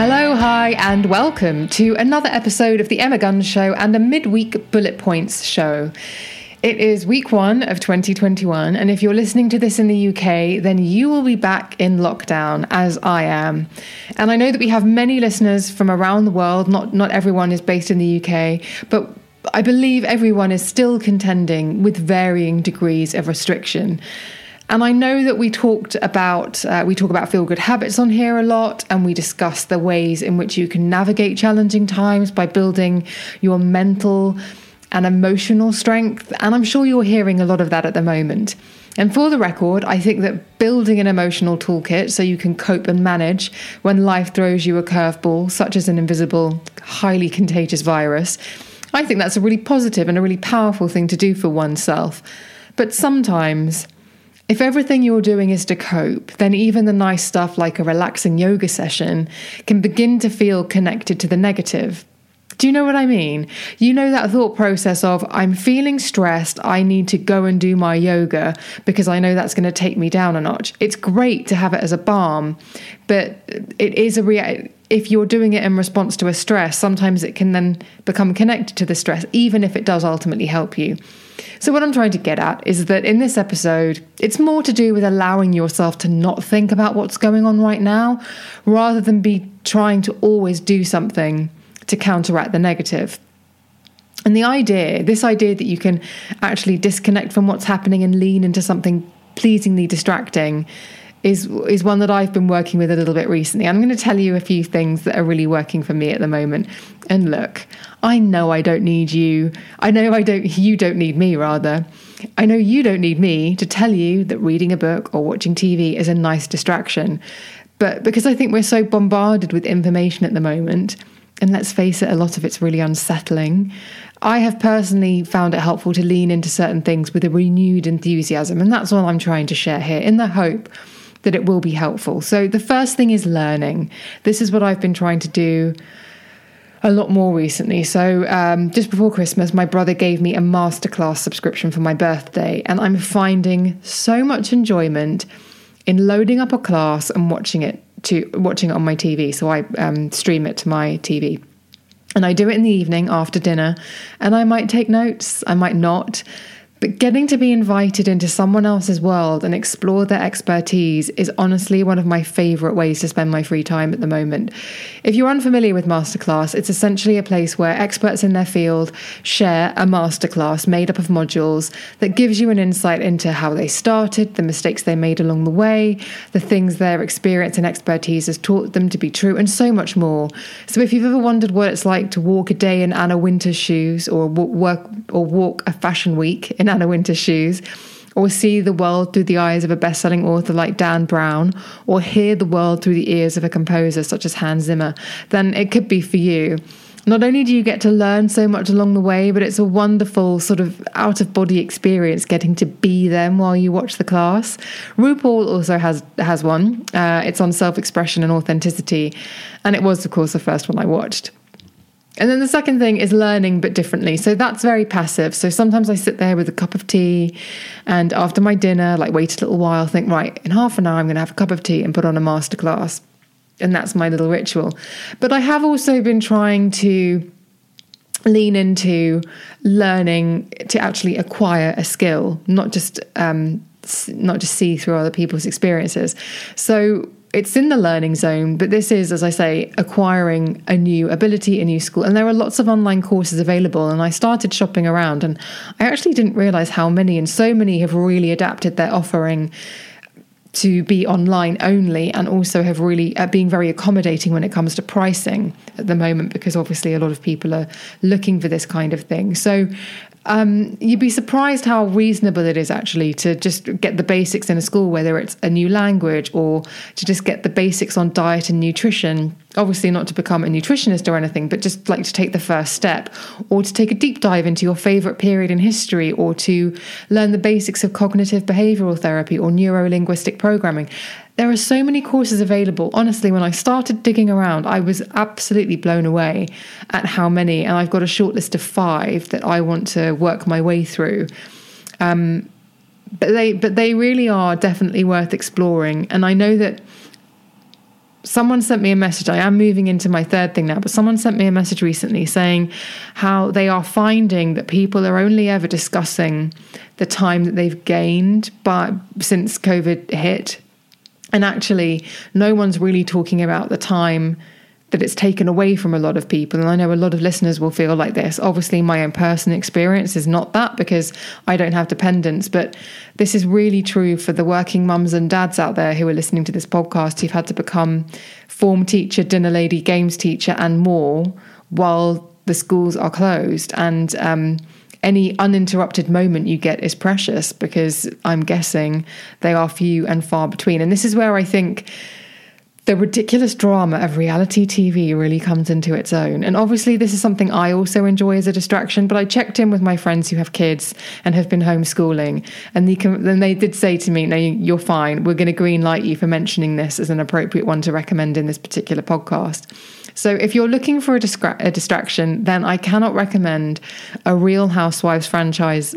Hello, hi, and welcome to another episode of the Emma Guns Show and a midweek bullet points show. It is week one of 2021, and if you're listening to this in the UK, then you will be back in lockdown, as I am. And I know that we have many listeners from around the world. Not not everyone is based in the UK, but I believe everyone is still contending with varying degrees of restriction. And I know that we talked about uh, we talk about feel good habits on here a lot, and we discuss the ways in which you can navigate challenging times by building your mental and emotional strength. And I'm sure you're hearing a lot of that at the moment. And for the record, I think that building an emotional toolkit so you can cope and manage when life throws you a curveball, such as an invisible, highly contagious virus, I think that's a really positive and a really powerful thing to do for oneself. But sometimes, if everything you're doing is to cope, then even the nice stuff like a relaxing yoga session can begin to feel connected to the negative. Do you know what I mean? You know that thought process of, I'm feeling stressed, I need to go and do my yoga because I know that's going to take me down a notch. It's great to have it as a balm, but it is a reality if you're doing it in response to a stress, sometimes it can then become connected to the stress, even if it does ultimately help you. So, what I'm trying to get at is that in this episode, it's more to do with allowing yourself to not think about what's going on right now rather than be trying to always do something to counteract the negative. And the idea, this idea that you can actually disconnect from what's happening and lean into something pleasingly distracting is is one that I've been working with a little bit recently. I'm going to tell you a few things that are really working for me at the moment. And look, I know I don't need you. I know I don't you don't need me rather. I know you don't need me to tell you that reading a book or watching TV is a nice distraction. But because I think we're so bombarded with information at the moment, and let's face it, a lot of it's really unsettling. I have personally found it helpful to lean into certain things with a renewed enthusiasm, and that's what I'm trying to share here in the hope that it will be helpful. So, the first thing is learning. This is what I've been trying to do a lot more recently. So, um, just before Christmas, my brother gave me a masterclass subscription for my birthday, and I'm finding so much enjoyment in loading up a class and watching it to watching it on my TV. So I um, stream it to my TV. And I do it in the evening after dinner, and I might take notes, I might not. But getting to be invited into someone else's world and explore their expertise is honestly one of my favorite ways to spend my free time at the moment. If you're unfamiliar with Masterclass, it's essentially a place where experts in their field share a masterclass made up of modules that gives you an insight into how they started, the mistakes they made along the way, the things their experience and expertise has taught them to be true, and so much more. So if you've ever wondered what it's like to walk a day in Anna Wintour's shoes or work or walk a fashion week in Anna Wintour shoes, or see the world through the eyes of a best selling author like Dan Brown, or hear the world through the ears of a composer such as Hans Zimmer, then it could be for you. Not only do you get to learn so much along the way, but it's a wonderful sort of out of body experience getting to be them while you watch the class. RuPaul also has has one. Uh, it's on self expression and authenticity, and it was, of course, the first one I watched. And then the second thing is learning but differently. So that's very passive. So sometimes I sit there with a cup of tea and after my dinner, like wait a little while, think, right, in half an hour, I'm going to have a cup of tea and put on a masterclass. And that's my little ritual. But I have also been trying to lean into learning to actually acquire a skill, not just um, not just see through other people's experiences. So it's in the learning zone, but this is, as I say, acquiring a new ability, a new school. And there are lots of online courses available. And I started shopping around, and I actually didn't realize how many, and so many have really adapted their offering to be online only and also have really uh, being very accommodating when it comes to pricing at the moment because obviously a lot of people are looking for this kind of thing so um, you'd be surprised how reasonable it is actually to just get the basics in a school, whether it's a new language or to just get the basics on diet and nutrition. Obviously, not to become a nutritionist or anything, but just like to take the first step or to take a deep dive into your favorite period in history or to learn the basics of cognitive behavioral therapy or neuro linguistic programming. There are so many courses available. Honestly, when I started digging around, I was absolutely blown away at how many. And I've got a short list of five that I want to work my way through. Um, but they, but they really are definitely worth exploring. And I know that someone sent me a message. I am moving into my third thing now, but someone sent me a message recently saying how they are finding that people are only ever discussing the time that they've gained but since COVID hit. And actually, no one's really talking about the time that it's taken away from a lot of people. And I know a lot of listeners will feel like this. Obviously, my own personal experience is not that because I don't have dependents, but this is really true for the working mums and dads out there who are listening to this podcast who've had to become form teacher, dinner lady, games teacher, and more while the schools are closed. And, um, any uninterrupted moment you get is precious because I'm guessing they are few and far between. And this is where I think the ridiculous drama of reality TV really comes into its own. And obviously, this is something I also enjoy as a distraction. But I checked in with my friends who have kids and have been homeschooling, and they, then they did say to me, "No, you're fine. We're going to green light you for mentioning this as an appropriate one to recommend in this particular podcast." So, if you're looking for a, distra- a distraction, then I cannot recommend a Real Housewives franchise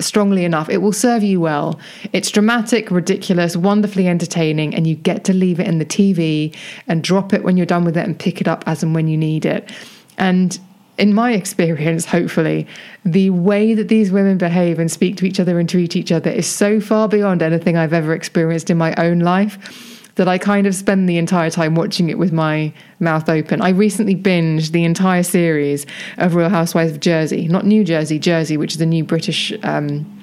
strongly enough, it will serve you well. It's dramatic, ridiculous, wonderfully entertaining, and you get to leave it in the TV and drop it when you're done with it and pick it up as and when you need it. And in my experience, hopefully, the way that these women behave and speak to each other and treat each other is so far beyond anything I've ever experienced in my own life that I kind of spend the entire time watching it with my mouth open. I recently binged the entire series of Real Housewives of Jersey, not New Jersey, Jersey, which is a new British um,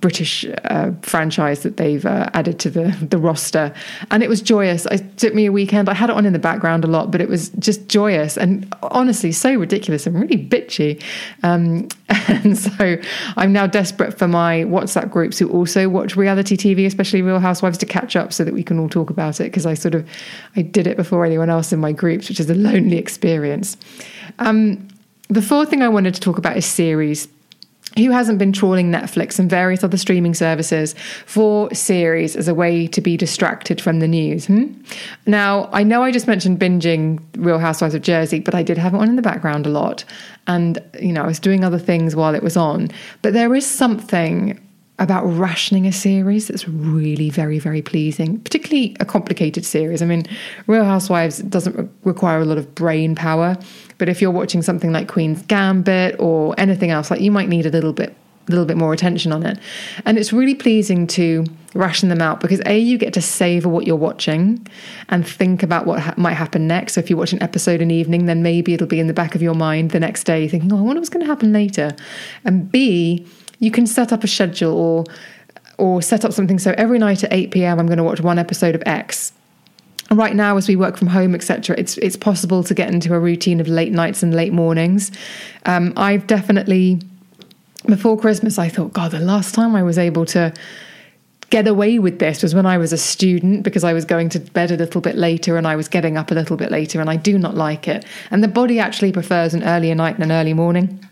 British uh, franchise that they've uh, added to the the roster, and it was joyous. It took me a weekend. I had it on in the background a lot, but it was just joyous and honestly so ridiculous and really bitchy. Um, and so I'm now desperate for my WhatsApp groups who also watch reality TV, especially Real Housewives, to catch up so that we can all talk about it. Because I sort of I did it before anyone else in my groups, which is a lonely experience. Um, the fourth thing I wanted to talk about is series who hasn't been trawling Netflix and various other streaming services for series as a way to be distracted from the news? Hmm? Now, I know I just mentioned binging Real Housewives of Jersey, but I did have it on in the background a lot. And, you know, I was doing other things while it was on. But there is something about rationing a series that's really very very pleasing particularly a complicated series. I mean real housewives doesn't re- require a lot of brain power but if you're watching something like queen's gambit or anything else like you might need a little bit a little bit more attention on it. And it's really pleasing to ration them out because a you get to savor what you're watching and think about what ha- might happen next. So if you watch an episode in the evening then maybe it'll be in the back of your mind the next day thinking oh i wonder what's going to happen later. And b you can set up a schedule or or set up something so every night at 8 p.m. I'm going to watch one episode of X. Right now, as we work from home, etc., it's it's possible to get into a routine of late nights and late mornings. Um, I've definitely before Christmas, I thought, God, the last time I was able to get away with this was when I was a student because I was going to bed a little bit later and I was getting up a little bit later, and I do not like it. And the body actually prefers an earlier night and an early morning.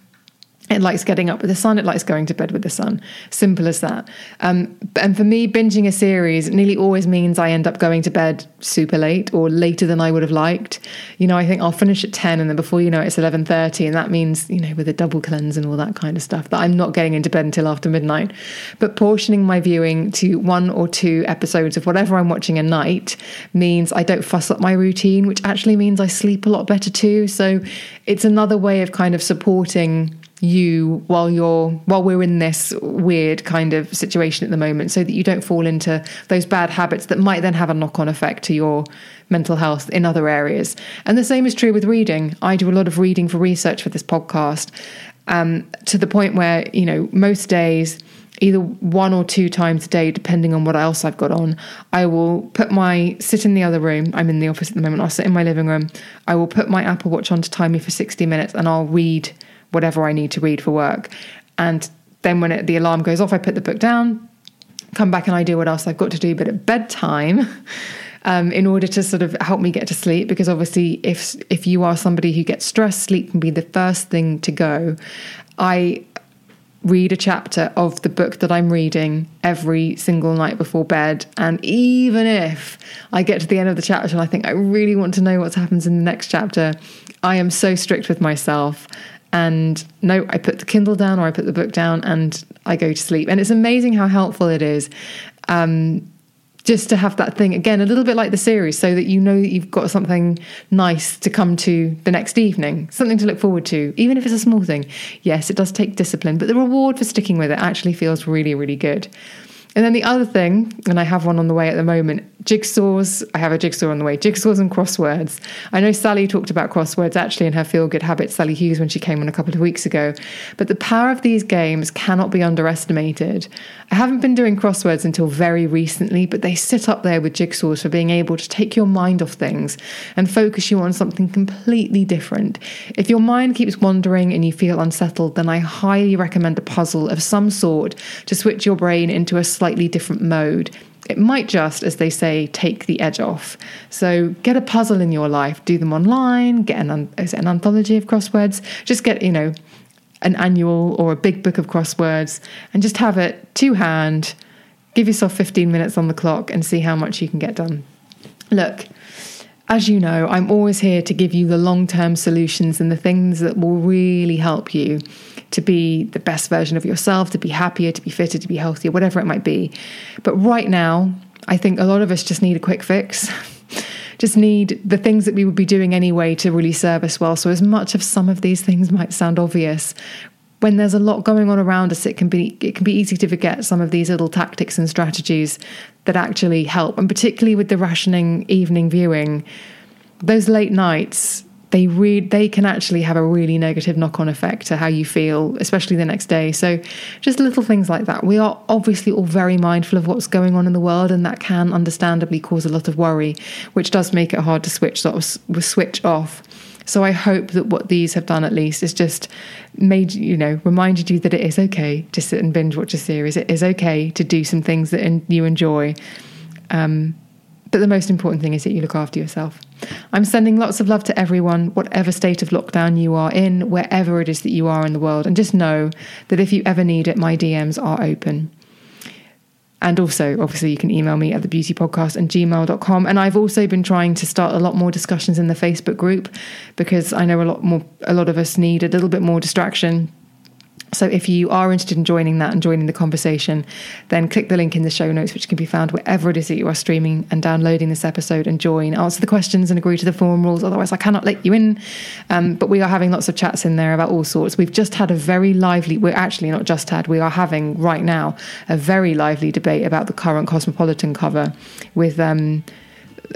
It likes getting up with the sun. It likes going to bed with the sun. Simple as that. Um, and for me, binging a series nearly always means I end up going to bed super late or later than I would have liked. You know, I think I'll finish at ten, and then before you know it, it's eleven thirty, and that means you know with a double cleanse and all that kind of stuff that I'm not getting into bed until after midnight. But portioning my viewing to one or two episodes of whatever I'm watching a night means I don't fuss up my routine, which actually means I sleep a lot better too. So it's another way of kind of supporting you while you're while we're in this weird kind of situation at the moment so that you don't fall into those bad habits that might then have a knock-on effect to your mental health in other areas. And the same is true with reading. I do a lot of reading for research for this podcast um, to the point where you know most days either one or two times a day depending on what else i've got on i will put my sit in the other room. I'm in the office at the moment. I'll sit in my living room. I will put my apple watch on to time me for 60 minutes and i'll read whatever I need to read for work. And then when it, the alarm goes off, I put the book down, come back and I do what else I've got to do. But at bedtime, um, in order to sort of help me get to sleep, because obviously, if if you are somebody who gets stressed, sleep can be the first thing to go. I read a chapter of the book that I'm reading every single night before bed. And even if I get to the end of the chapter and I think I really want to know what happens in the next chapter, I am so strict with myself and no, I put the Kindle down or I put the book down and I go to sleep. And it's amazing how helpful it is um, just to have that thing again a little bit like the series so that you know that you've got something nice to come to the next evening something to look forward to even if it's a small thing yes it does take discipline but the reward for sticking with it actually feels really really good and then the other thing, and I have one on the way at the moment, jigsaws. I have a jigsaw on the way. Jigsaws and crosswords. I know Sally talked about crosswords actually in her Feel Good Habits, Sally Hughes, when she came on a couple of weeks ago. But the power of these games cannot be underestimated. I haven't been doing crosswords until very recently, but they sit up there with jigsaws for being able to take your mind off things and focus you on something completely different. If your mind keeps wandering and you feel unsettled, then I highly recommend a puzzle of some sort to switch your brain into a slightly different mode. It might just, as they say, take the edge off. So get a puzzle in your life, do them online, get an, an anthology of crosswords, just get, you know, an annual or a big book of crosswords and just have it to hand. Give yourself 15 minutes on the clock and see how much you can get done. Look, as you know, I'm always here to give you the long term solutions and the things that will really help you to be the best version of yourself, to be happier, to be fitter, to be healthier, whatever it might be. But right now, I think a lot of us just need a quick fix. just need the things that we would be doing anyway to really serve us well. So, as much as some of these things might sound obvious, when there's a lot going on around us, it can be it can be easy to forget some of these little tactics and strategies that actually help. And particularly with the rationing evening viewing, those late nights they read they can actually have a really negative knock-on effect to how you feel especially the next day. So just little things like that. We are obviously all very mindful of what's going on in the world and that can understandably cause a lot of worry which does make it hard to switch sort of switch off so I hope that what these have done at least is just made you know reminded you that it is okay to sit and binge watch a series. It is okay to do some things that you enjoy. Um, but the most important thing is that you look after yourself. I'm sending lots of love to everyone, whatever state of lockdown you are in, wherever it is that you are in the world. And just know that if you ever need it, my DMs are open. And also, obviously, you can email me at thebeautypodcast and gmail.com. And I've also been trying to start a lot more discussions in the Facebook group because I know a lot more, a lot of us need a little bit more distraction so if you are interested in joining that and joining the conversation, then click the link in the show notes, which can be found wherever it is that you are streaming and downloading this episode and join. Answer the questions and agree to the forum rules. Otherwise, I cannot let you in. Um, but we are having lots of chats in there about all sorts. We've just had a very lively, we're actually not just had, we are having right now a very lively debate about the current Cosmopolitan cover with. Um,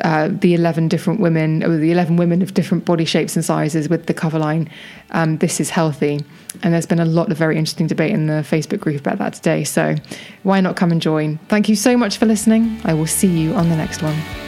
uh, the 11 different women, or the 11 women of different body shapes and sizes with the cover line, um, This is Healthy. And there's been a lot of very interesting debate in the Facebook group about that today. So why not come and join? Thank you so much for listening. I will see you on the next one.